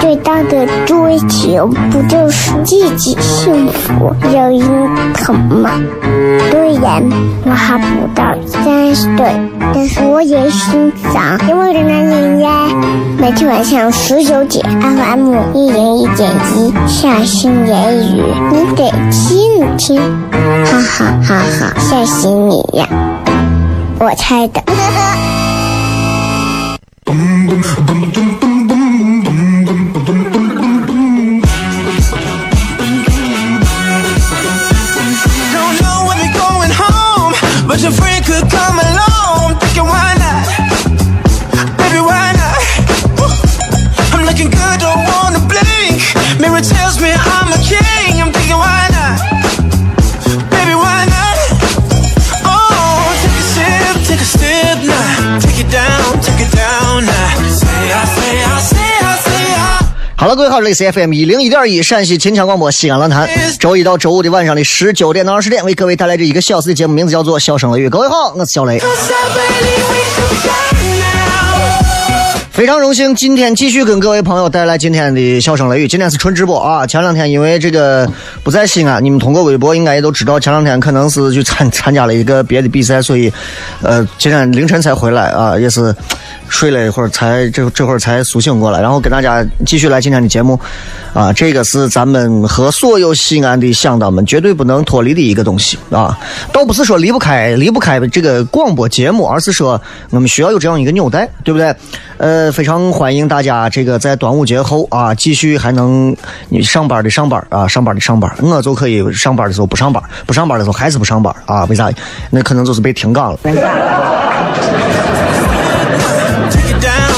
最大的追求，不就是自己幸福、有人疼吗？虽然我还不到三十岁，但是我也心脏因为的男人呀。每天晚上十九点，FM 一人一点一，下心言语，你得听听，哈哈哈哈，吓死你呀！我猜的。but your friend could come along. 了，各位好，这里是 FM 一零一点一陕西秦腔广播西安论坛，周一到周五的晚上的十九点到二十点，为各位带来这一个小时的节目，名字叫做《笑声雷雨》。各位好，我是小雷。非常荣幸，今天继续跟各位朋友带来今天的笑声雷雨。今天是纯直播啊！前两天因为这个不在西安，你们通过微博应该也都知道，前两天可能是去参参加了一个别的比赛，所以呃，今天凌晨才回来啊，也是睡了一会儿才这这会儿才苏醒过来，然后跟大家继续来今天的节目啊。这个是咱们和所有西安的乡党们绝对不能脱离的一个东西啊，倒不是说离不开离不开这个广播节目，而是说我们需要有这样一个纽带，对不对？呃，非常欢迎大家这个在端午节后啊，继续还能你上班的上班啊，上班的上班，我就可以上班的时候不上班，不上班的时候还是不上班啊？为啥？那可能就是被停岗了。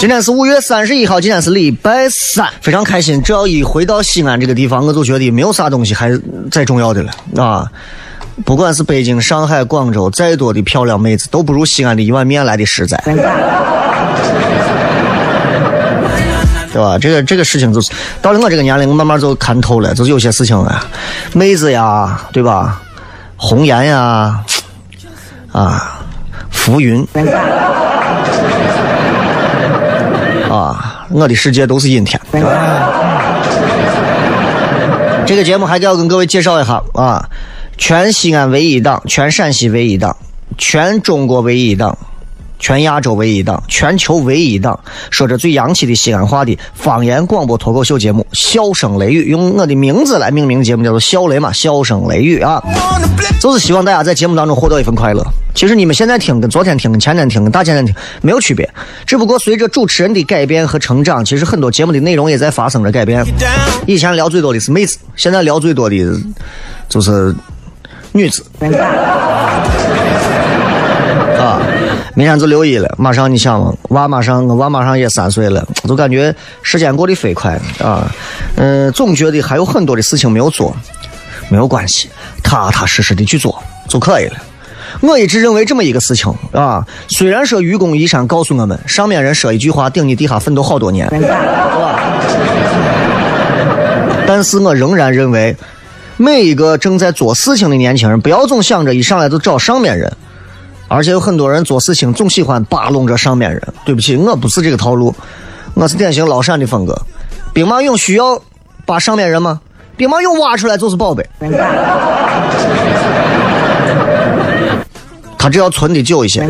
今天是五月三十一号，今天是礼拜三，非常开心。只要一回到西安这个地方，我就觉得没有啥东西还再重要的了啊！不管是北京、上海、广州，再多的漂亮妹子，都不如西安的一碗面来的实在。对吧？这个这个事情就是到了我这个年龄，我慢慢就看透了，就是有些事情啊，妹子呀，对吧？红颜呀，啊，浮云，我的世界都是阴天。这个节目还要跟各位介绍一下啊，全西安唯一档，全陕西唯一档，全中国唯一档。全亚洲唯一一档，全球唯一一档，说着最洋气的西安话的方言广播脱口秀节目《笑声雷雨》，用我的名字来命名节目，叫做“笑雷”嘛，“笑声雷雨”啊，就是希望大家在节目当中获得一份快乐。其实你们现在听跟昨天听、跟前天听、跟大前天听没有区别，只不过随着主持人的改变和成长，其实很多节目的内容也在发生着改变。以前聊最多的是妹子，现在聊最多的就是女子。啊，明天就六一了，马上你想嘛，娃马上我娃马上也三岁了，就感觉时间过得飞快啊。嗯、总觉得还有很多的事情没有做，没有关系，踏踏实实的去做就可以了。我一直认为这么一个事情啊，虽然说愚公移山告诉我们，上面人说一句话，顶你底下奋斗好多年，是吧？但是我仍然认为，每一个正在做事情的年轻人，不要总想着一上来就找上面人，而且有很多人做事情总喜欢扒弄着上面人。对不起，我不是这个套路，我是典型老陕的风格。兵马俑需要把上面人吗？兵马俑挖出来就是宝贝，他只要存的久一些。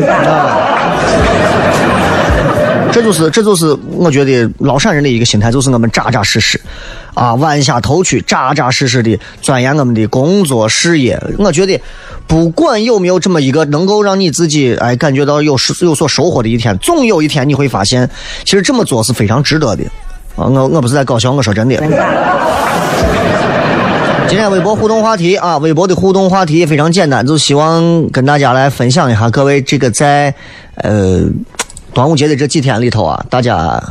啊这就是这就是我觉得老陕人的一个心态，就是我们扎扎实实，啊，弯下头去，扎扎实实的钻研我们的工作事业。我觉得，不管有没有这么一个能够让你自己哎感觉到有有所收获的一天，总有一天你会发现，其实这么做是非常值得的。啊，我我不是在搞笑，我说真的。今天微博互动话题啊，微博的互动话题非常简单，就希望跟大家来分享一下各位这个在呃端午节的这几天里头啊，大家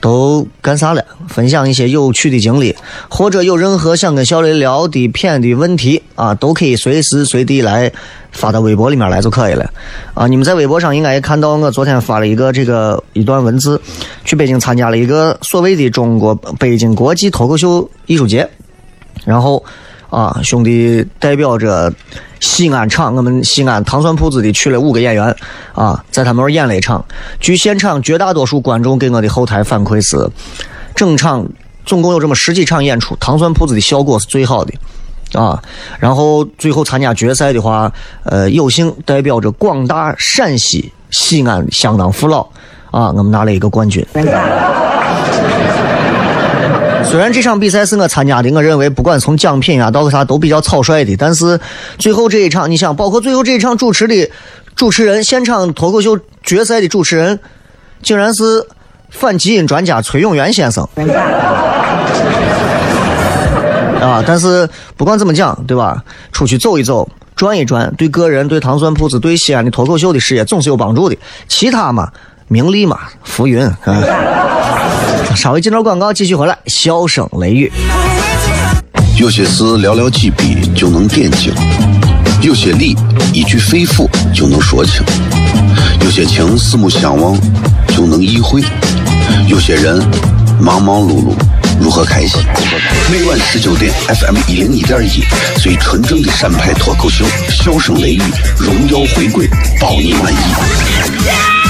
都干啥了？分享一些有趣的经历，或者有任何想跟小雷聊的片的问题啊，都可以随时随地来发到微博里面来就可以了。啊，你们在微博上应该也看到我昨天发了一个这个一段文字，去北京参加了一个所谓的中国北京国际脱口秀艺术节。然后，啊，兄弟代表着西安场，我们西安糖蒜铺子的去了五个演员，啊，在他们那儿演了一场。据现场绝大多数观众给我的后台反馈是，整场总共有这么十几场演出，糖蒜铺子的效果是最好的，啊。然后最后参加决赛的话，呃，有幸代表着广大陕西西安相当父老，啊，我们拿了一个冠军。虽然这场比赛是我参加的，我认为不管从奖品啊到个啥都比较草率的，但是最后这一场，你想，包括最后这一场主持的主持人，现场脱口秀决赛的主持人，竟然是反基因专家崔永元先生。啊！但是不管怎么讲，对吧？出去走一走，转一转，对个人、对糖蒜铺子、对西安的脱口秀的事业总是有帮助的。其他嘛，名利嘛，浮云啊。稍微进段广告，继续回来。笑声雷雨，有些事寥寥几笔就能点睛，有些理一句肺腑就能说清，有些情四目相望就能意会，有些人忙忙碌碌如何开心？每晚十九点，FM 一零一点一，最纯正的陕派脱口秀，笑声雷雨，荣耀回归，保你满意。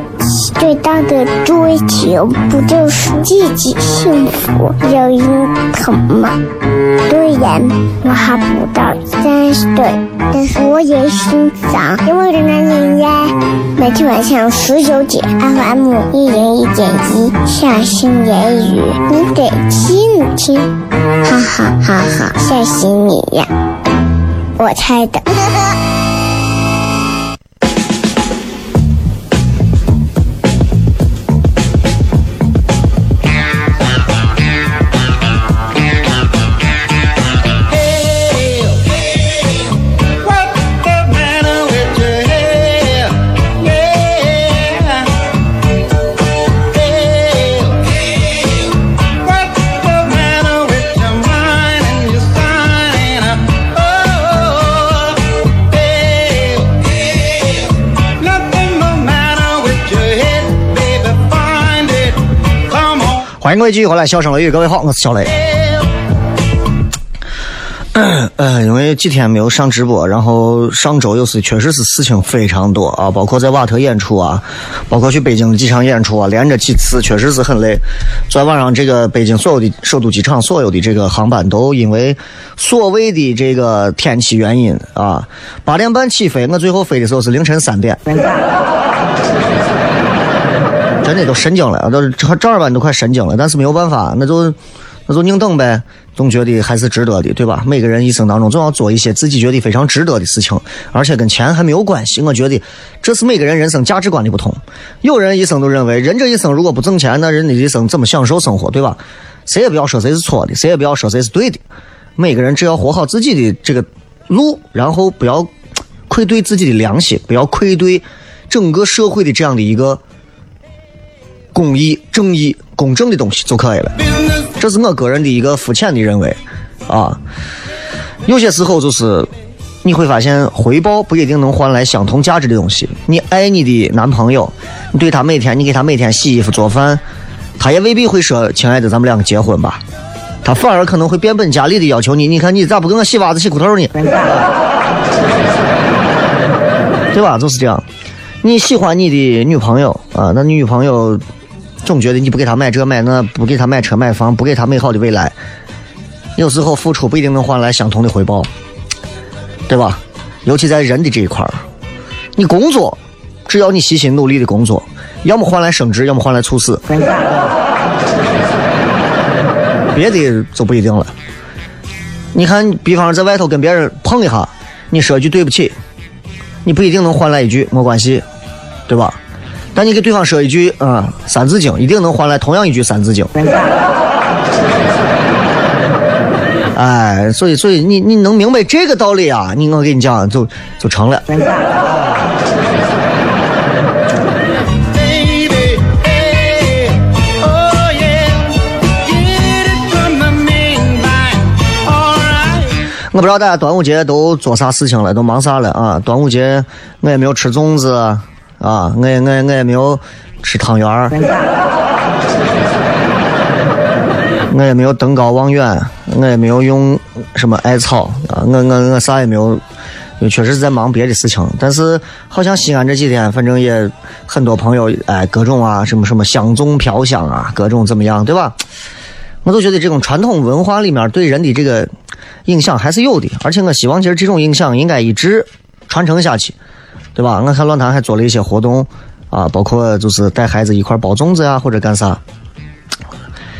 最大的追求不就是自己幸福、有人疼吗？虽然我还不到三十岁，但是我也心脏因为人男人呀。每天晚上十九点，FM 一人一点一，下心言语，你得听听，哈哈哈哈，吓死你呀！我猜的。欢迎各位继续回来，笑声雷雨，各位好，我是小雷。呃，因为几天没有上直播，然后上周又是确实是事情非常多啊，包括在瓦特演出啊，包括去北京的几场演出啊，连着几次确实是很累。昨天晚上这个北京所有的首都机场所有的这个航班都因为所谓的这个天气原因啊，八点半起飞，我最后飞的时候是凌晨三点。真的都神经了，都正儿八经都快神经了，但是没有办法，那就那就硬等呗。总觉得还是值得的，对吧？每个人一生当中总要做一些自己觉得非常值得的事情，而且跟钱还没有关系。我觉得这是每个人人生价值观的不同。有人一生都认为，人这一生如果不挣钱，那人的一生怎么享受生活，对吧？谁也不要说谁是错的，谁也不要说谁是对的。每个人只要活好自己的这个路，然后不要愧对自己的良心，不要愧对整个社会的这样的一个。公益、正义、公正的东西就可以了，这是我个人的一个肤浅的认为，啊，有些时候就是你会发现回报不一定能换来相同价值的东西。你爱你的男朋友，你对他每天你给他每天洗衣服做饭，他也未必会说：“亲爱的，咱们两个结婚吧。”他反而可能会变本加厉的要求你，你看你咋不给我洗袜子、洗裤头呢？对吧？就是这样。你喜欢你的女朋友啊，那你女朋友总觉得你不给他买这买那，不给他买车买房，不给他美好的未来，有时候付出不一定能换来相同的回报，对吧？尤其在人的这一块儿，你工作，只要你细心努力的工作，要么换来升职，要么换来猝死，别的就不一定了。你看，比方在外头跟别人碰一下，你说句对不起，你不一定能换来一句没关系，对吧？但你给对方说一句啊、三字经，一定能换来同样一句三字经。哎，所以所以你你能明白这个道理啊？你我跟你讲，就就成了。Oh. 我不知道大家端午节都做啥事情了，都忙啥了啊？端午节我也没有吃粽子啊，我也我也我也没有吃汤圆儿，我也没有登高望远，我也没有用什么艾草啊，我我我啥也没有，确实是在忙别的事情。但是好像西安这几天，反正也很多朋友哎，各种啊什么什么香粽飘香啊，各种怎么样，对吧？我都觉得这种传统文化里面对人的这个影响还是有的，而且我希望其实这种影响应该一直传承下去，对吧？我看论坛还做了一些活动啊，包括就是带孩子一块包粽子呀，或者干啥。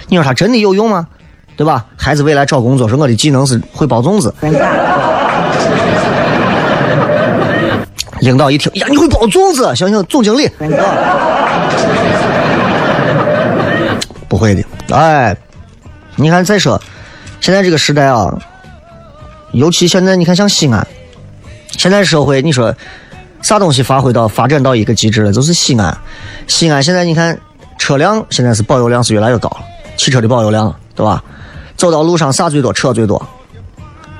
你说他真的有用吗？对吧？孩子未来找工作，说我的技能是会包粽子。领导一听，呀，你会包粽子？行行，总经理，不会的。哎，你看，再说，现在这个时代啊，尤其现在你看像西安，现在社会你说啥东西发挥到发展到一个极致了，就是西安。西安现在你看车辆现在是保有量是越来越高了，汽车的保有量，对吧？走到路上啥最多？车最多，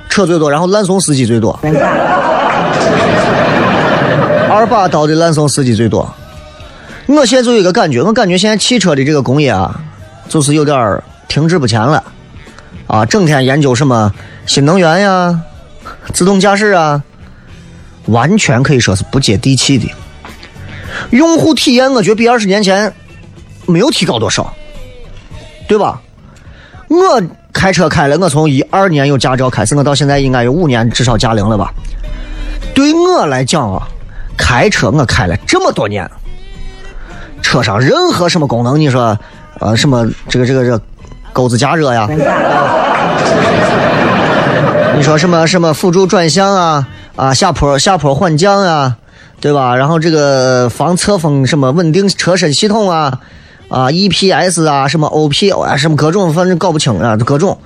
车最多，然后烂怂司机最多，二把刀的烂怂司机最多。我现在就有一个感觉，我感觉现在汽车的这个工业啊，就是有点停滞不前了，啊，整天研究什么新能源呀、自动驾驶啊，完全可以说是不接地气的。用户体验，我觉得比二十年前没有提高多少，对吧？我开车开了，我从一二年有驾照开始，我到现在应该有五年至少驾龄了吧？对我来讲啊，开车我开了这么多年，车上任何什么功能，你说，呃，什么这个这个这个钩子加热呀，你说什么什么辅助转向啊啊下坡下坡缓降啊，对吧？然后这个防侧风什么稳定车身系统啊啊 EPS 啊什么 OPO 啊什么各种，反正搞不清啊各种。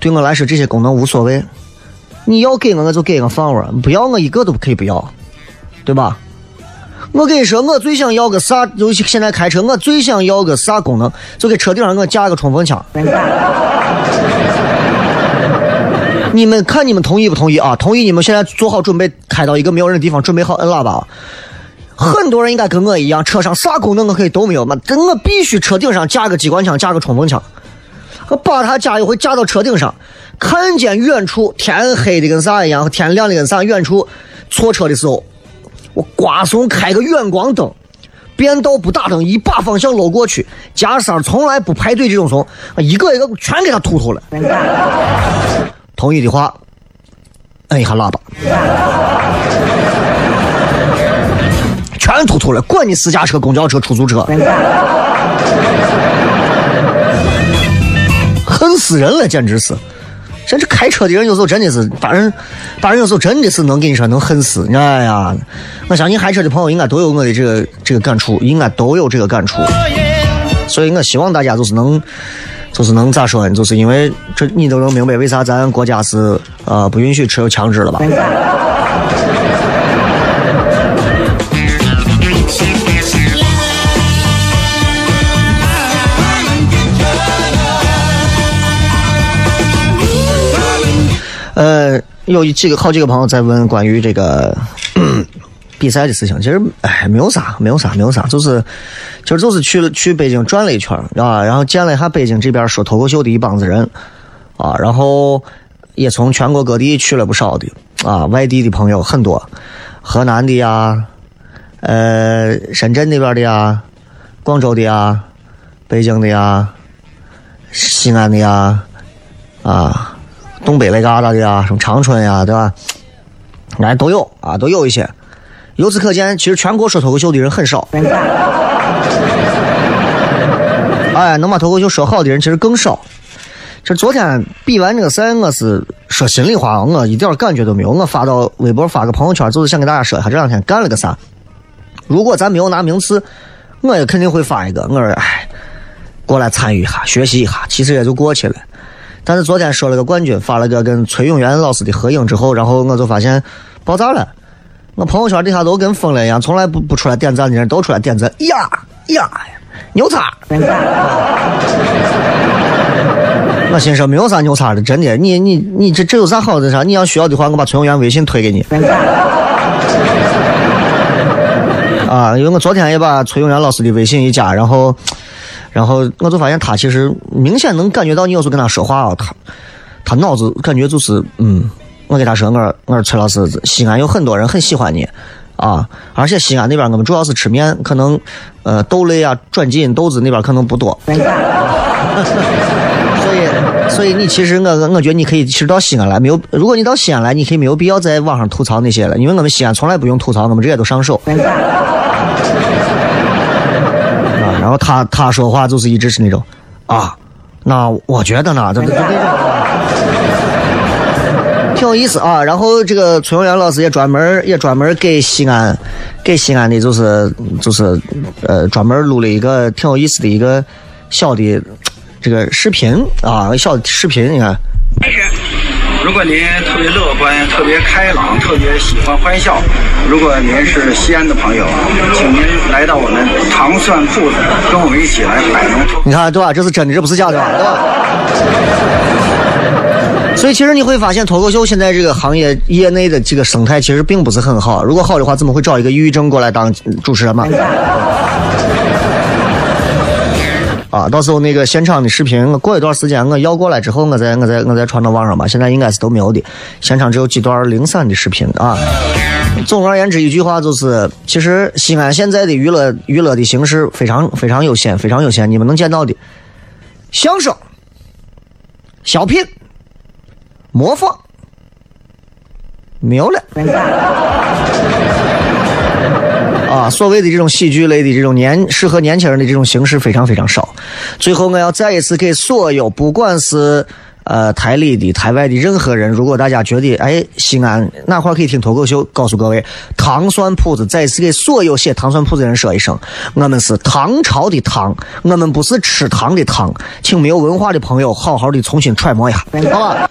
对我来说这些功能无所谓，你要给我我就给个范围，不要我一个都可以不要，对吧？我跟你说，我最想要个啥？尤其现在开车，我最想要个啥功能？就给车顶上我加个冲锋枪。你们看，你们同意不同意啊？同意，你们现在做好准备，开到一个没有人的地方，准备好摁喇叭。很多人应该跟我一样，车上啥功能我可以都没有嘛，真我必须车顶上架个机关枪，架个冲锋枪。我把它加一回，架到车顶上，看见远处天黑的跟啥一样，天亮的跟啥，远处错车的时候，我刮怂开个远光灯，变道不打灯，一把方向搂过去，加塞从来不排队这种怂，一个一个全给他突突了。同意的话，摁一下喇叭，全突突了，管你私家车、公交车、出租车，恨死人了，简直是。甚至开车的人有时候真的是把人，把人有时候真的是能跟你说能恨死。哎呀，我相信开车的朋友应该都有我的这个这个感触，应该都有这个感触。所以我希望大家就是能，就是能咋说呢？就是因为这你都能明白为啥咱国家是呃不允许持有枪支了吧？呃，有几个好几个朋友在问关于这个比赛的事情，其实哎，没有啥，没有啥，没有啥，就是，其实就是去了去北京转了一圈啊，然后见了一下北京这边说脱口秀的一帮子人啊，然后也从全国各地去了不少的啊，外地的朋友很多，河南的呀，呃，深圳那边的呀，广州的呀，北京的呀，西安的呀，啊，东北那旮旯的呀，什么长春呀，对吧？哎，都有啊，都有一些。由此可见，其实全国说脱口秀的人很少。哎，能把脱口秀说好的人其实更少。这昨天比完这个赛，我是说心里话，我一点感觉都没有。我发到微博发个朋友圈，就是想给大家说一下这两天干了个啥。如果咱没有拿名次，我也肯定会发一个。我说，哎，过来参与一下，学习一下，其实也就过去了。但是昨天说了个冠军，发了个跟崔永元老师的合影之后，然后我就发现爆炸了。我朋友圈底下都跟疯了一样，从来不不出来点赞的人都出来点赞，呀呀，牛叉！我心说没有啥牛叉的，真的，你你你这这有啥好的啥？你要需要的话，我把崔永元微信推给你。啊，因为我昨天也把崔永元老师的微信一加，然后，然后我就发现他其实明显能感觉到你有时候跟他说话啊，他他脑子感觉就是嗯。我给他说，我说我说崔老师，西安有很多人很喜欢你，啊，而且西安那边我们主要是吃面，可能呃豆类啊、转基因豆子那边可能不多，所以所以你其实我我觉得你可以其实到西安来，没有如果你到西安来，你可以没有必要在网上吐槽那些了，因为我们西安从来不用吐槽，我们直接都上手。啊，然后他他说话就是一直是那种啊，那我觉得呢，就就这种。挺有意思啊，然后这个崔永元老师也专门也专门给西安，给西安的就是就是呃专门录了一个挺有意思的一个小的这个视频啊，小的视频你看。开始，如果您特别乐观、特别开朗、特别喜欢欢笑，如果您是西安的朋友，请您来到我们糖蒜铺子，跟我们一起来摆弄。你看对吧？这是真的，这不是假的吧？对吧？所以其实你会发现，脱口秀现在这个行业业内的这个生态其实并不是很好。如果好的话，怎么会找一个抑郁症过来当主持人嘛？啊，到时候那个现场的视频，我过一段时间我要过来之后，我再我再我再传到网上吧。现在应该是都没有的，现场只有几段零散的视频啊。总而言之，一句话就是，其实西安现在的娱乐娱乐的形式非常非常有限，非常有限。你们能见到的相声、小品。模仿没有了啊！所谓的这种喜剧类的这种年适合年轻人的这种形式非常非常少。最后，我要再一次给所有不管是呃台里的、台外的任何人，如果大家觉得哎西安哪块可以听脱口秀，告诉各位，糖蒜铺子再一次给所有写糖蒜铺子的人说一声，我们是唐朝的唐，我们不是吃糖的糖，请没有文化的朋友好好的重新揣摩一下，好吧？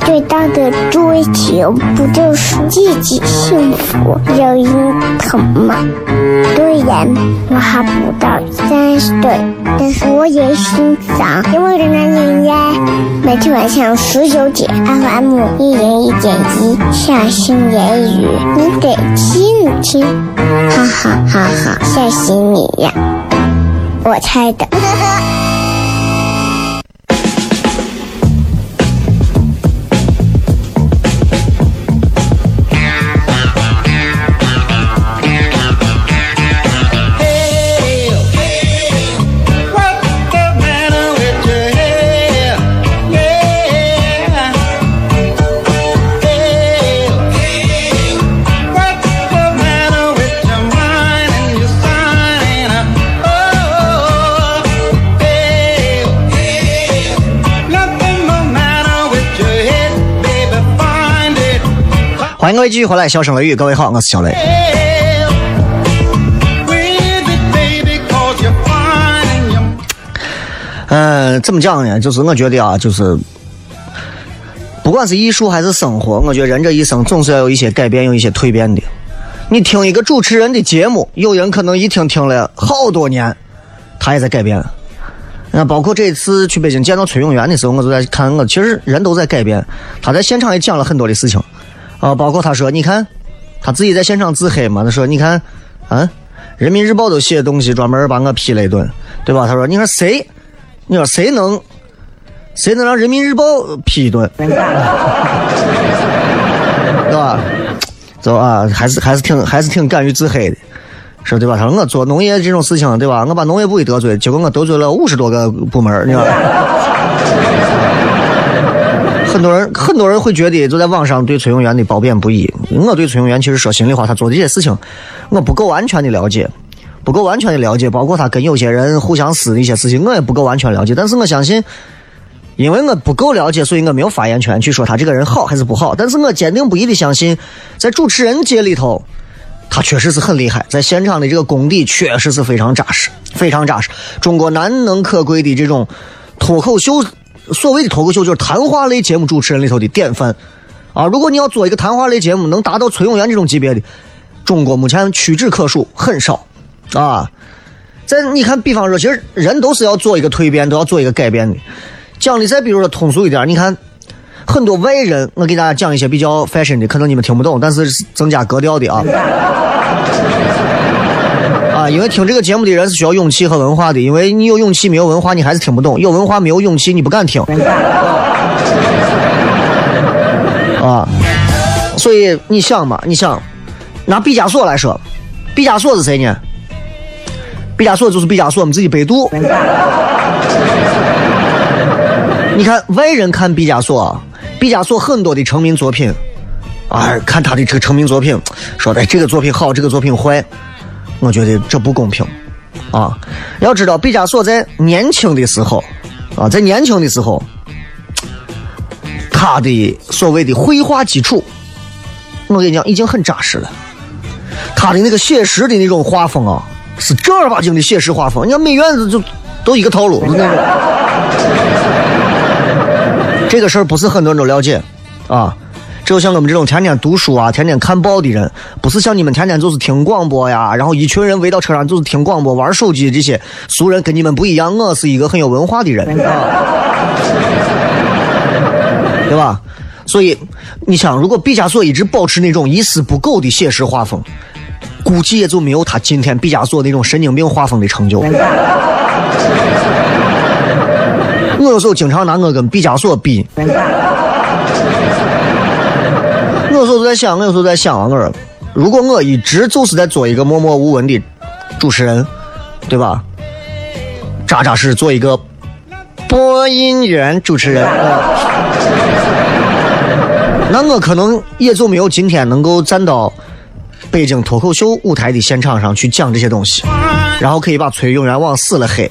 最大的追求不就是自己幸福、有人疼吗？虽然我还不到三十岁，但是我也心脏因为人男人呀，每天晚上十九点，FM 一零一点一，下心言语，你得听听，哈哈哈哈，吓死你呀！我猜的。迎各位继续回来，笑声雷雨，各位好，我是小雷。嗯，怎么讲呢？就是我觉得啊，就是不管是艺术还是生活，我觉得人这一生总是要有一些改变，有一些蜕变的。你听一个主持人的节目，有人可能一听听了好多年，他也在改变。那包括这次去北京见到崔永元的时候，我就在看，我其实人都在改变。他在现场也讲了很多的事情，啊，包括他说，你看他自己在现场自黑嘛，他说，你看，啊，人民日报都写东西专门把我批了一顿，对吧？他说，你说谁，你说谁能，谁能让人民日报批一顿，对吧？走啊，还是还是挺还是挺敢于自黑的，是对吧？他说我做农业这种事情，对吧？我把农业部一得罪，结果我得罪了五十多个部门，你知道吧？很多人很多人会觉得，就在网上对崔永元的褒贬不一。我对崔永元其实说心里话，他做这些事情，我不够完全的了解，不够完全的了解，包括他跟有些人互相撕的一些事情，我也不够完全了解。但是我相信，因为我不够了解，所以我没有发言权去说他这个人好还是不好。但是我坚定不移的相信，在主持人界里头，他确实是很厉害，在现场的这个功底确实是非常扎实，非常扎实。中国难能可贵的这种脱口秀，所谓的脱口秀就是谈话类节目主持人里头的典范啊！如果你要做一个谈话类节目，能达到崔永元这种级别的，中国目前屈指可数，很少啊。在你看，比方说，其实人都是要做一个蜕变，都要做一个改变的。讲的再比如说通俗一点，你看很多外人，我给大家讲一些比较 fashion 的，可能你们听不懂，但是是增加格调的啊。啊，因为听这个节目的人是需要勇气和文化的，因为你有勇气没有文化，你还是听不懂；有文化没有勇气，你不敢听。啊，所以你想嘛，你想拿毕加索来说，毕加索是谁呢？毕加索就是毕加索，我们自己百度。你看外人看毕加索，毕加索很多的成名作品，啊，看他的这个成名作品，说的这个作品好，这个作品坏，我觉得这不公平，啊，要知道毕加索在年轻的时候，啊，在年轻的时候，他的所谓的绘画基础，我跟你讲已经很扎实了，他的那个写实的那种画风啊，是正儿八经的写实画风，你看美院子就都一个套路，那种。这个事儿不是很多人都了解，啊，只有像我们这种天天读书啊、天天看报的人，不是像你们天天就是听广播呀，然后一群人围到车上就是听广播、玩手机这些俗人，跟你们不一样。我是一个很有文化的人，啊，对吧？所以你想，如果毕加索一直保持那种一丝不苟的写实画风，估计也就没有他今天毕加索那种神经病画风的成就。我有时候经常拿我跟毕加索比，我有时候都在想，我有时候在想啊，我说，如果我一直就是在做一个默默无闻的主持人，对吧？扎扎实实做一个播音员主持人，那我可能也就没有今天能够站到北京脱口秀舞台的现场上去讲这些东西，然后可以把崔永元往死了黑。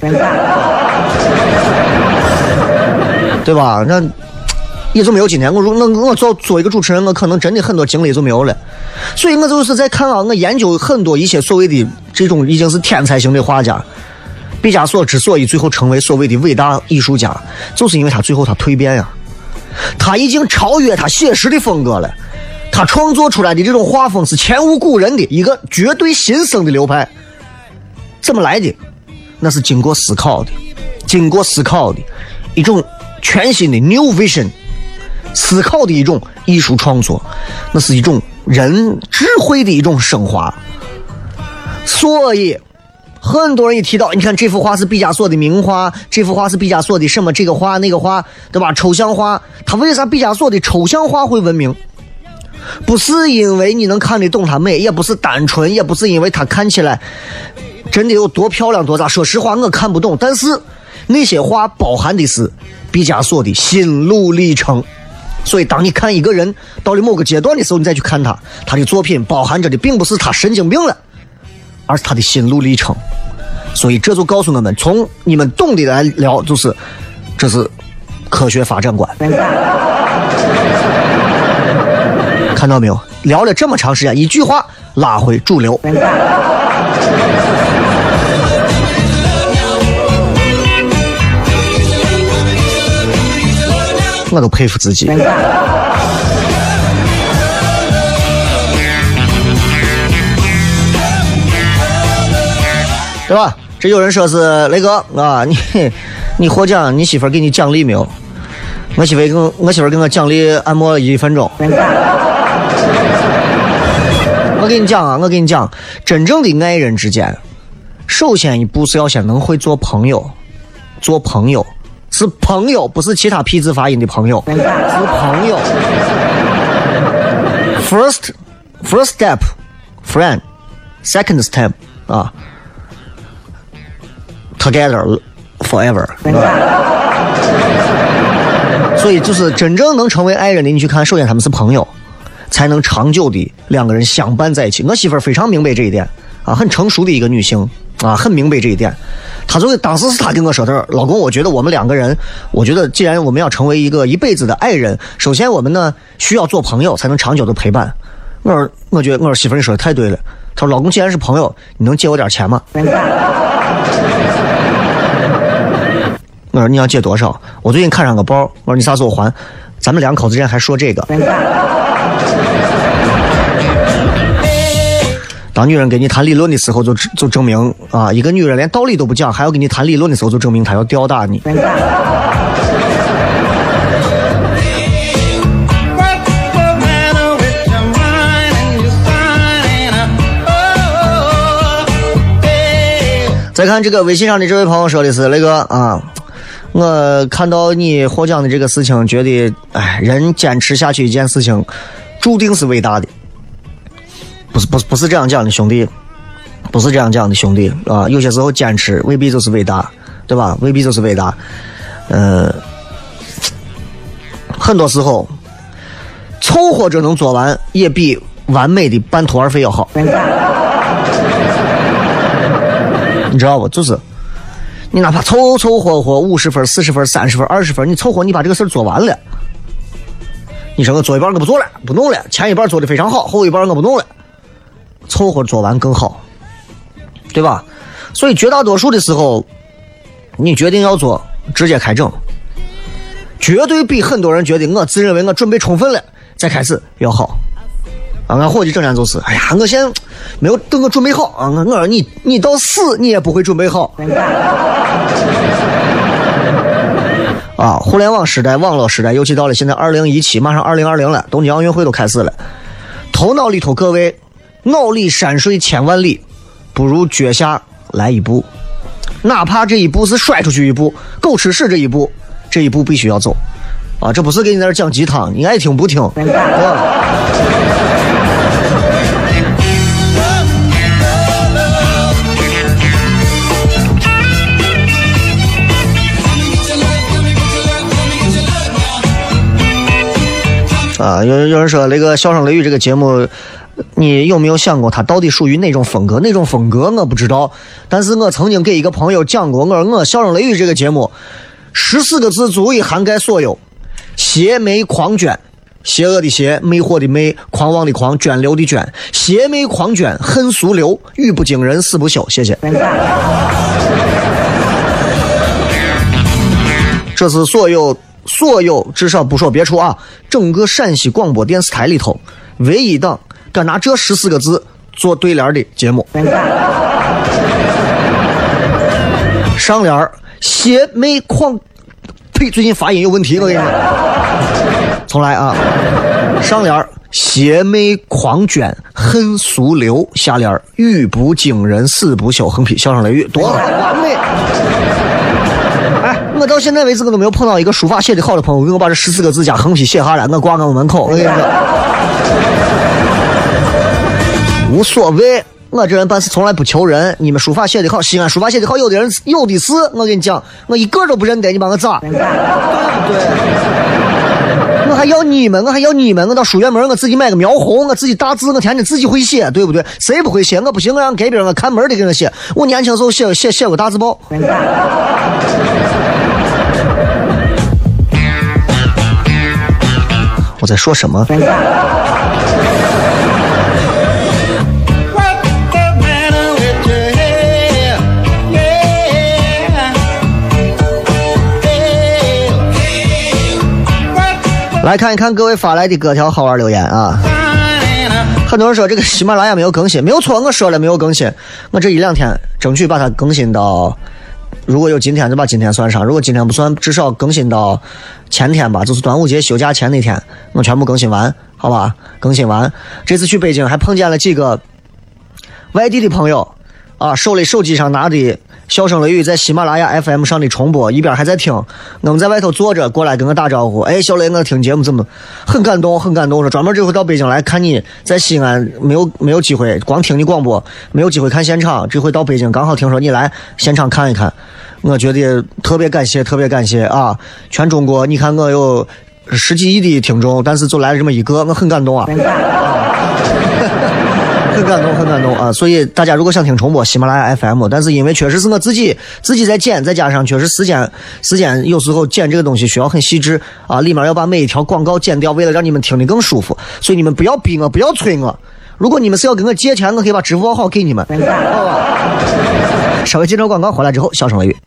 对吧？那也就没有今天。我如那我做做一个主持人，我可能真的很多精力就没有了。所以我就是在看啊，我研究很多一些所谓的这种已经是天才型的画家。毕加索之所以最后成为所谓的伟大艺术家，就是因为他最后他蜕变呀，他已经超越他写实的风格了。他创作出来的这种画风是前无古人的一个绝对新生的流派。怎么来的？那是经过思考的，经过思考的一种。全新的 new vision，思考的一种艺术创作，那是一种人智慧的一种升华。所以，很多人一提到，你看这幅画是毕加索的名画，这幅画是毕加索的什么这个画那个画，对吧？抽象画，他为啥毕加索的抽象画会闻名？不是因为你能看得懂它美，也不是单纯，也不是因为它看起来真的有多漂亮多咋。说实话，我看不懂，但是那些画包含的是。毕加索的心路历程，所以当你看一个人到了某个阶段的时候，你再去看他，他的作品包含着的并不是他神经病了，而是他的心路历程。所以这就告诉我们，从你们懂的来聊，就是这是科学发展观。看到没有？聊了这么长时间，一句话拉回主流。我都佩服自己。对吧？这有人说是雷哥啊，你你获奖，你媳妇给你奖励没有？我媳妇儿给我，我媳妇给我奖励按摩一分钟。我跟你讲啊，我跟你讲，真正的爱人之间，首先一步是要先能会做朋友，做朋友是朋友，不是其他 P 字发音的朋友，是朋友。First, first step, friend. Second step, 啊，together forever. 所以就是真正能成为爱人的，你去看，首先他们是朋友，才能长久的两个人相伴在一起。我媳妇儿非常明白这一点啊，很成熟的一个女性啊，很明白这一点。他作为当时是他跟我说的，老公，我觉得我们两个人，我觉得既然我们要成为一个一辈子的爱人，首先我们呢需要做朋友，才能长久的陪伴。我说，我觉得我说媳妇你说的太对了。他说，老公既然是朋友，你能借我点钱吗？我说你要借多少？我最近看上个包，我说你啥时候还？咱们两口子之间还说这个。当女人跟你谈理论的时候，就就证明啊，一个女人连道理都不讲，还要跟你谈理论的时候，就证明她要吊打你。再看这个微信上的这位朋友说的是那个啊，我看到你获奖的这个事情，觉得哎，人坚持下去一件事情，注定是伟大的。不是不是不是这样讲的，兄弟，不是这样讲的，兄弟啊，有些时候坚持未必就是伟大，对吧？未必就是伟大。呃、很多时候凑合着能做完，也比完美的半途而废要好。你知道不？就是你哪怕凑凑合合五十分、四十分、三十分、二十分，你凑合你把这个事儿做完了。你说我做一半我不做了，不弄了，前一半做的非常好，后一半我不弄了，凑合做完更好，对吧？所以绝大多数的时候，你决定要做，直接开整，绝对比很多人觉得我自认为我准备充分了再开始要好。啊，俺伙计整天就是，哎呀，我现在没有等我准备好啊，我我说你你到死你也不会准备好。啊，互联网时代、网络时代，尤其到了现在二零一七，马上二零二零了，东京奥运会都开始了。头脑里头各位，脑里山水千万里，不如脚下来一步，哪怕这一步是摔出去一步，狗吃屎这一步，这一步必须要走。啊，这不是给你在这讲鸡汤，你爱听不听。啊啊，有有人说那个《笑声雷雨》这个节目，你有没有想过他到底属于哪种风格？哪种风格我不知道，但是我曾经给一个朋友讲过，我说我《笑声雷雨》这个节目，十四个字足以涵盖所有：邪魅狂狷，邪恶的邪，魅惑的魅，狂妄的狂，涓流的涓，邪魅狂狷，恨俗流，语不惊人死不休。谢谢。这是所有所有，至少不说别处啊，整个陕西广播电视台里头唯一档敢拿这十四个字做对联的节目。上联儿邪魅狂，呸，最近发音有问题，我跟你说，重来啊。上联儿邪魅狂卷恨俗流，下联儿语不惊人死不休，横批笑声雷雨，多好，完美。哎，我到现在为止我都没有碰到一个书法写的好的朋友，给我把这十四个字加横批写下来，我挂我门口。我跟你说，无所谓，我这人办事从来不求人。你们书法写的好，西安书法写的好，有的人有的是。我跟你讲，我一个都不认得，你帮我咋？对不对？我还要你们，我还要你们，我到书院门我自己买个描红，我自己大字，我天天自己会写，对不对？谁不会写？我不行，我让隔壁我看门的给我写。我年轻时候写写写过大字报。我在说什么？来看一看各位发来的各条好玩留言啊。很多人说这个喜马拉雅没有更新，没有错，我说了没有更新，我这一两天争取把它更新到，如果有今天就把今天算上，如果今天不算，至少更新到前天吧，就是端午节休假前那天，我全部更新完，好吧？更新完。这次去北京还碰见了几个外地的朋友，啊，手里手机上拿的。笑声雷雨在喜马拉雅 FM 上的重播，一边还在听。我们在外头坐着，过来跟我打招呼。哎，小雷，我听节目怎么很感动，很感动。说专门这回到北京来看你，在西安没有没有机会，光听你广播，没有机会看现场。这回到北京，刚好听说你来现场看一看，我觉得特别感谢，特别感谢啊！全中国，你看我有十几亿的听众，但是就来了这么一个，我很感动啊。很感动，很感动啊！所以大家如果想听重播，喜马拉雅 FM，但是因为确实是我自己自己在剪，再加上确实时间时间有时候剪这个东西需要很细致啊，里面要把每一条广告剪掉，为了让你们听得更舒服。所以你们不要逼我，不要催我。如果你们是要跟我借钱，我可以把支付宝号给你们。稍微接着广告回来之后，笑声雷雨。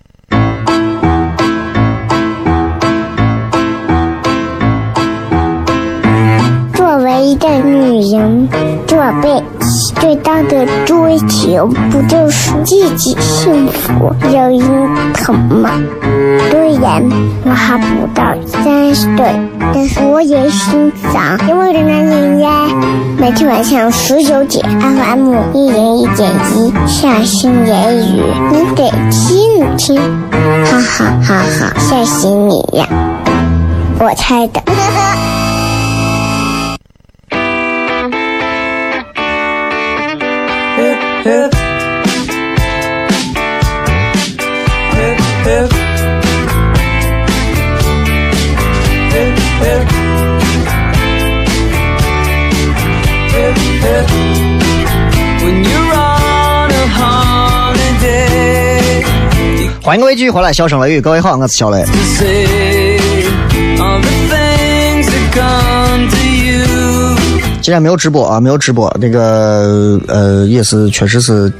作为一个女人，做背。最大的追求不就是自己幸福、有人疼吗？虽然我还不到三十岁，但是我也心脏因为的男人呀。每天晚上十九点，FM 一人一点一，下心言语，你得听听，哈哈哈哈，吓死你呀！我猜的。欢迎各位继续回来，笑声雷雨，各位好，我是小雷。今天没有直播啊，没有直播。那个呃，也是，确实是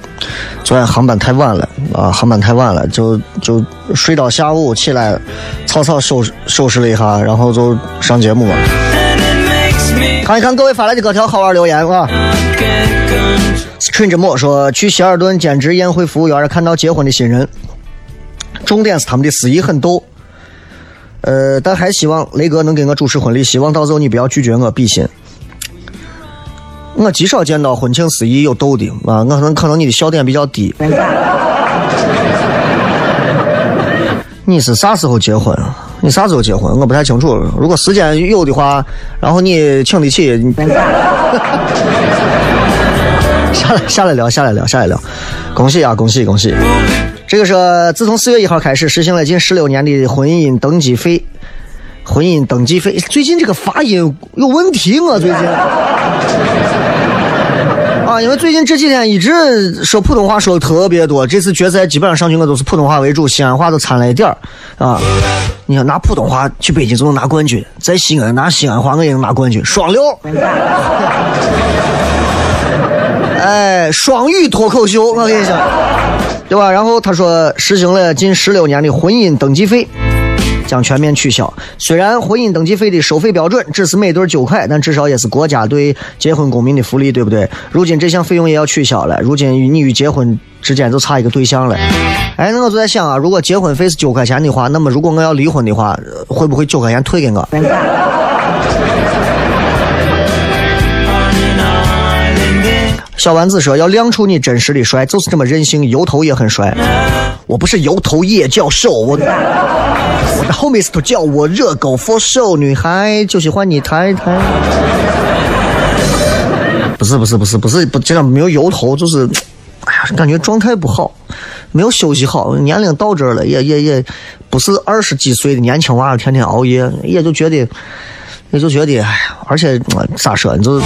昨天航班太晚了啊，航班太晚了，就就睡到下午起来，草草收拾收拾了一下，然后就上节目了。看一看各位发来的各条好玩留言啊。春之末说去希尔顿兼职宴会服务员，看到结婚的新人，重点是他们的司仪很逗。呃，但还希望雷哥能给我主持婚礼，希望到时候你不要拒绝我，比心。我极少见到婚庆司仪有逗的啊，我可能可能你的笑点比较低。你是啥时候结婚？你啥时候结婚？我不太清楚。如果时间有的话，然后你请得起，下来下来聊，下来聊，下来聊。恭喜啊，恭喜恭喜！这个是自从四月一号开始实行了近十六年的婚姻登记费。婚姻登记费，最近这个发音有问题，我最近。啊，因为最近这几天一直说普通话说的特别多，这次决赛基本上上去我都是普通话为主，西安话都掺了一点儿啊。你看拿普通话去北京就能拿冠军，在西安拿西安话我也能拿冠军，双料。哎，双语脱口秀，我跟你讲，对吧？然后他说实行了近十六年的婚姻登记费。将全面取消。虽然婚姻登记费的收费标准只是每对九块，但至少也是国家对结婚公民的福利，对不对？如今这项费用也要取消了。如今与你与结婚之间就差一个对象了。哎，那我就在想啊，如果结婚费是九块钱的话，那么如果我要离婚的话，会不会九块钱退给我？小丸子说：“要亮出你真实的帅，就是这么任性，油头也很帅。我不是油头也叫瘦，我我的后面是都叫我热狗 for show，女孩就喜欢你太太。不是不是不是不是不，这样没有油头，就是哎呀，感觉状态不好，没有休息好，年龄到这儿了，也也也不是二十几岁的年轻娃儿，天天熬夜，也就觉得，也就觉得，哎呀，而且咋说，你就。”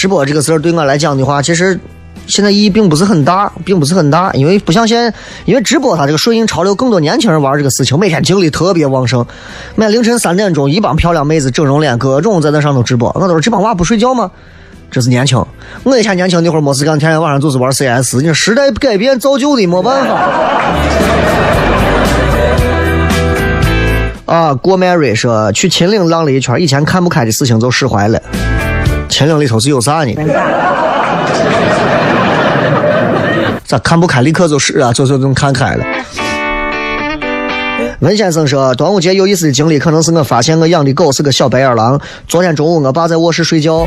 直播这个事儿对我来讲的话，其实现在意义并不是很大，并不是很大，因为不像现在，因为直播它这个顺应潮流，更多年轻人玩这个事情，每天精力特别旺盛。每凌晨三点钟，一帮漂亮妹子整容脸，各种在那上头直播。我都说这帮娃不睡觉吗？这是年轻。我以前年轻那会儿没事干，天天晚上就是玩 CS。你说时代改变造就的，没办法。啊，郭 Mary 说去秦岭浪了一圈，以前看不开的事情就释怀了。秦岭里头是有啥呢？咋看不开立刻就是啊，就就能看开了。文先生说，端午节有意思的经历可能是我发现我养的狗是个小白眼狼。昨天中午我爸在卧室睡觉，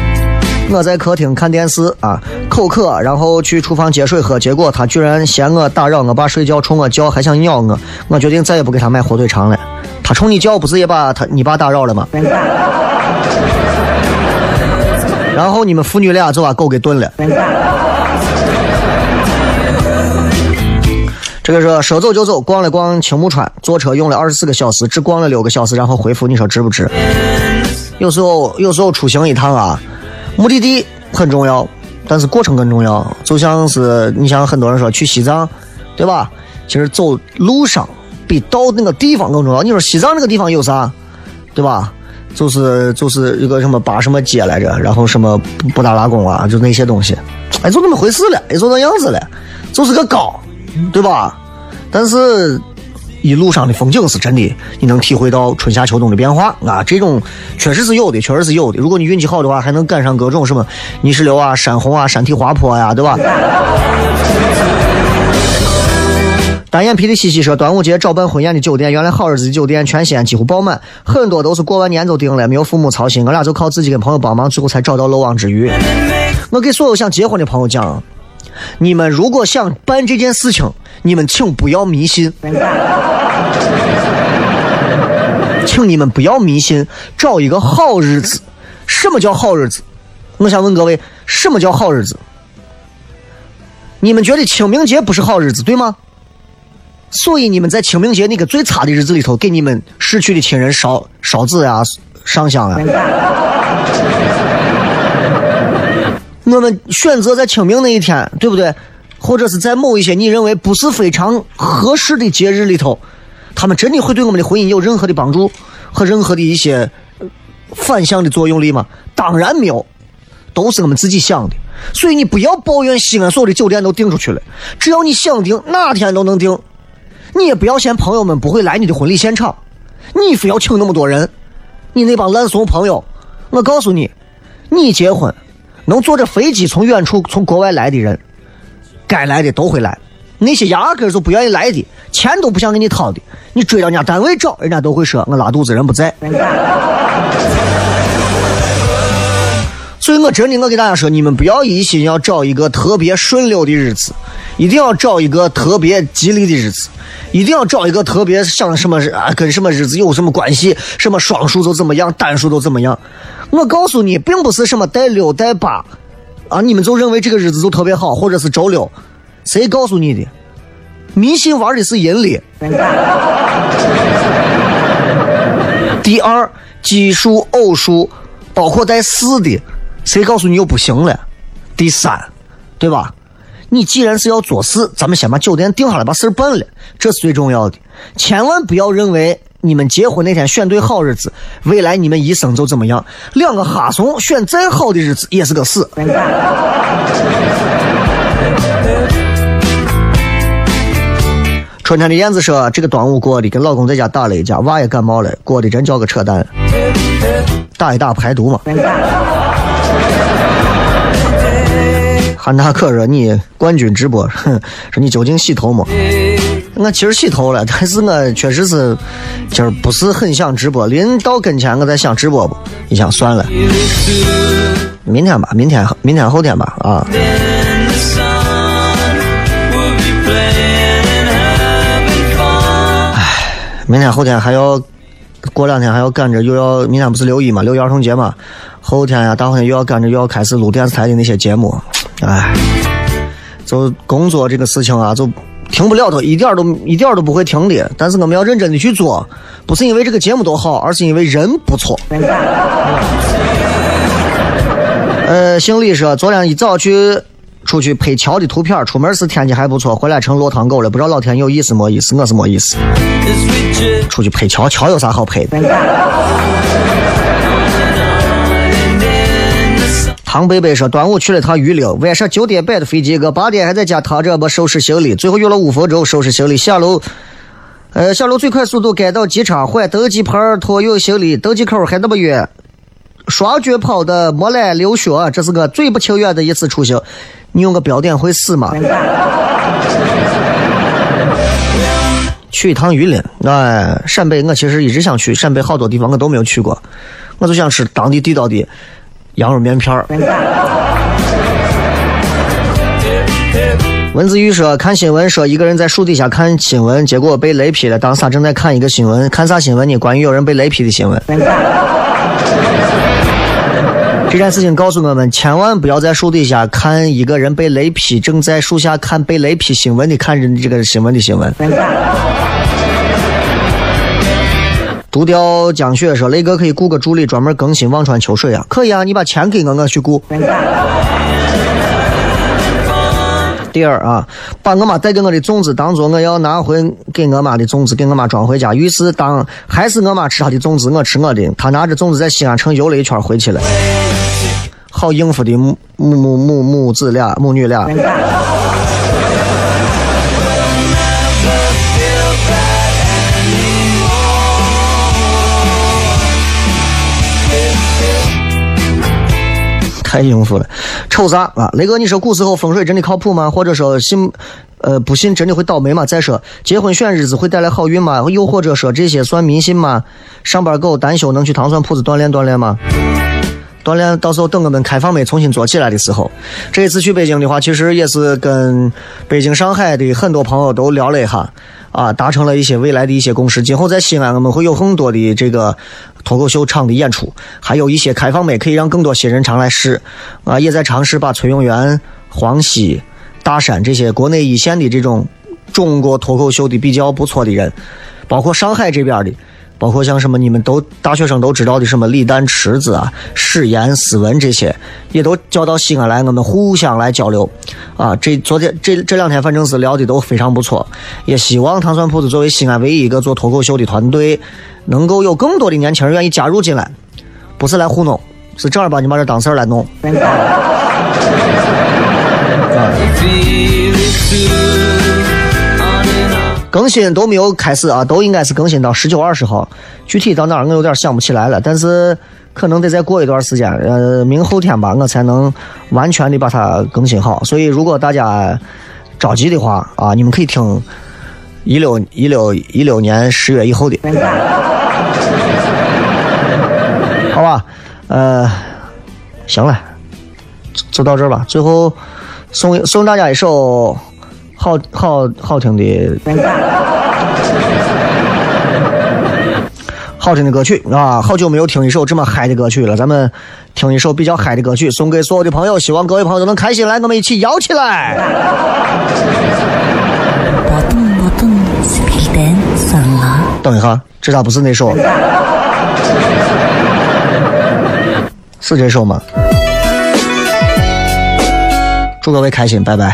我在客厅看电视啊，口渴，然后去厨房接水喝，结果他居然嫌我打扰我爸睡觉，冲我叫，还想咬我。我决定再也不给他买火腿肠了。他冲你叫，不是也把他你爸打扰了吗？然后你们父女俩就把狗给炖了。这个是说走就走，逛了逛青木川，坐车用了二十四个小时，只逛了六个小时，然后回复，你说值不值？有时候，有时候出行一趟啊，目的地很重要，但是过程更重要。就像是你像很多人说去西藏，对吧？其实走路上比到那个地方更重要。你说西藏那个地方有啥，对吧？就是就是一个什么八什么街来着，然后什么布达拉宫啊，就那些东西，哎，就那么回事了，也就那样子了，就是个高，对吧？但是一路上的风景是真的，你能体会到春夏秋冬的变化啊，这种确实是有的，确实是有的。如果你运气好的话，还能赶上各种什么泥石流啊、山洪啊、山体滑坡呀，对吧？单眼皮的西西说，端午节找办婚宴的酒店，原来好日子的酒店全西安几乎爆满，很多都是过完年就定了，没有父母操心，我俩就靠自己跟朋友帮忙，最后才找到漏网之鱼。我给所有想结婚的朋友讲，你们如果想办这件事情，你们请不要迷信，请你们不要迷信，找一个好日子。什么叫好日子？我想问各位，什么叫好日子？你们觉得清明节不是好日子，对吗？所以你们在清明节那个最差的日子里头，给你们逝去的亲人烧烧纸呀、上香啊。我们选择在清明那一天，对不对？或者是在某一些你认为不是非常合适的节日里头，他们真的会对我们的婚姻有任何的帮助和任何的一些呃反向的作用力吗？当然没有，都是我们自己想的。所以你不要抱怨西安所有的酒店都订出去了，只要你想订，哪天都能订。你也不要嫌朋友们不会来你的婚礼现场，你非要请那么多人，你那帮烂怂朋友，我告诉你，你结婚能坐着飞机从远处从国外来的人，该来的都会来，那些压根就不愿意来的，钱都不想给你掏的，你追到人家单位找，人。家都会说我拉肚子人。不在。所以我真的，我给大家说，你们不要一心要找一个特别顺溜的日子，一定要找一个特别吉利的日子，一定要找一个特别想什么啊，跟什么日子有什么关系，什么双数就怎么样，单数都怎么样。我告诉你，并不是什么带六带八啊，你们就认为这个日子就特别好，或者是周六，谁告诉你的？迷信玩的是阴历。第二，奇数、偶数，包括带四的。谁告诉你又不行了？第三，对吧？你既然是要做事，咱们先把酒店定下来，把事儿办了，这是最重要的。千万不要认为你们结婚那天选对好日子，未来你们一生就怎么样。两个哈怂选再好的日子也是个死。春天的燕子说：“这个端午过的，跟老公在家打了一架，娃也感冒了，过的真叫个扯淡。打一打排毒嘛。”汉娜可说你冠军直播，哼，说你究竟洗头没？我其实洗头了，但是我确实是今儿不是很想直播。临到跟前，我在想直播不？你想算了，明天吧，明天明天后天吧，啊。唉，明天后天还要过两天还要赶着，又要明天不是六一嘛，六一儿童节嘛，后天呀大后天又要赶着又要开始录电视台的那些节目，唉，就工作这个事情啊，就停不了头，一点儿都一点儿都不会停的。但是我们要认真的去做，不是因为这个节目多好，而是因为人不错。呃，姓李说，昨天一早去出去拍桥的图片，出门时天气还不错，回来成落汤狗了。不知道老天有意思没意思？我是没意思。出去拍桥，桥有啥好拍的？唐贝贝说：“端午去了趟榆林，晚上九点摆的飞机，我八点还在家躺着没收拾行李，最后用了五分钟收拾行李下楼。呃，下楼最快速度赶到机场换登机牌，托运行李，登机口还那么远，双脚跑的没来流血，这是个最不情愿的一次出行。你用个标点会死吗？去一趟榆林，哎，陕北我其实一直想去，陕北好多地方我都没有去过，我就想吃当地地道的羊肉面片儿。文字狱说看新闻说一个人在树底下看新闻，结果被雷劈了。当时他正在看一个新闻，看啥新闻呢？关于有人被雷劈的新闻。这件事情告诉我们，千万不要在树底下看一个人被雷劈，正在树下看被雷劈新闻的看人这个新闻的新闻。独钓江雪说：“雷哥可以雇个助理专门更新忘川秋水啊？可以啊，你把钱给我，我去雇。”第二啊，把我妈带给我的粽子当做我要拿回给我妈的粽子，给我妈装回家。于是当还是我妈吃她的粽子，我吃我的。她拿着粽子在西安城游了一圈回去了。好应付的母母母母母子俩母女俩。太应付了，瞅啥啊？雷哥，你说古时候风水真的靠谱吗？或者说信，呃，不信真的会倒霉吗？再说结婚选日子会带来好运吗？又或者说这些算迷信吗？上班狗单休能去糖蒜铺子锻炼锻炼吗？锻炼到时候等我们开放没重新做起来的时候，这一次去北京的话，其实也是跟北京、上海的很多朋友都聊了一下，啊，达成了一些未来的一些共识。今后在西安，我们会有很多的这个脱口秀场的演出，还有一些开放麦可以让更多新人常来试，啊，也在尝试把崔永元、黄西、大山这些国内一线的这种中国脱口秀的比较不错的人，包括上海这边的。包括像什么你们都大学生都知道的什么李诞、池子啊、史岩、思文这些，也都叫到西安来，我们互相来交流。啊，这昨天这这两天反正是聊的都非常不错，也希望糖蒜铺子作为西安唯一一个做脱口秀的团队，能够有更多的年轻人愿意加入进来，不是来糊弄，是正儿八经把这当事儿来弄。更新都没有开始啊，都应该是更新到十九、二十号，具体到哪儿我有点想不起来了，但是可能得再过一段时间，呃，明后天吧，我才能完全的把它更新好。所以如果大家着急的话啊，你们可以听一六一六一六年十月以后的，好吧？呃，行了，就到这儿吧。最后送送大家一首。好好好听的，好听的歌曲啊！好久没有听一首这么嗨的歌曲了，咱们听一首比较嗨的歌曲，送给所有的朋友，希望各位朋友都能开心来，我们一起摇起来！等一下，这咋不是那首？是这首吗？祝各位开心，拜拜。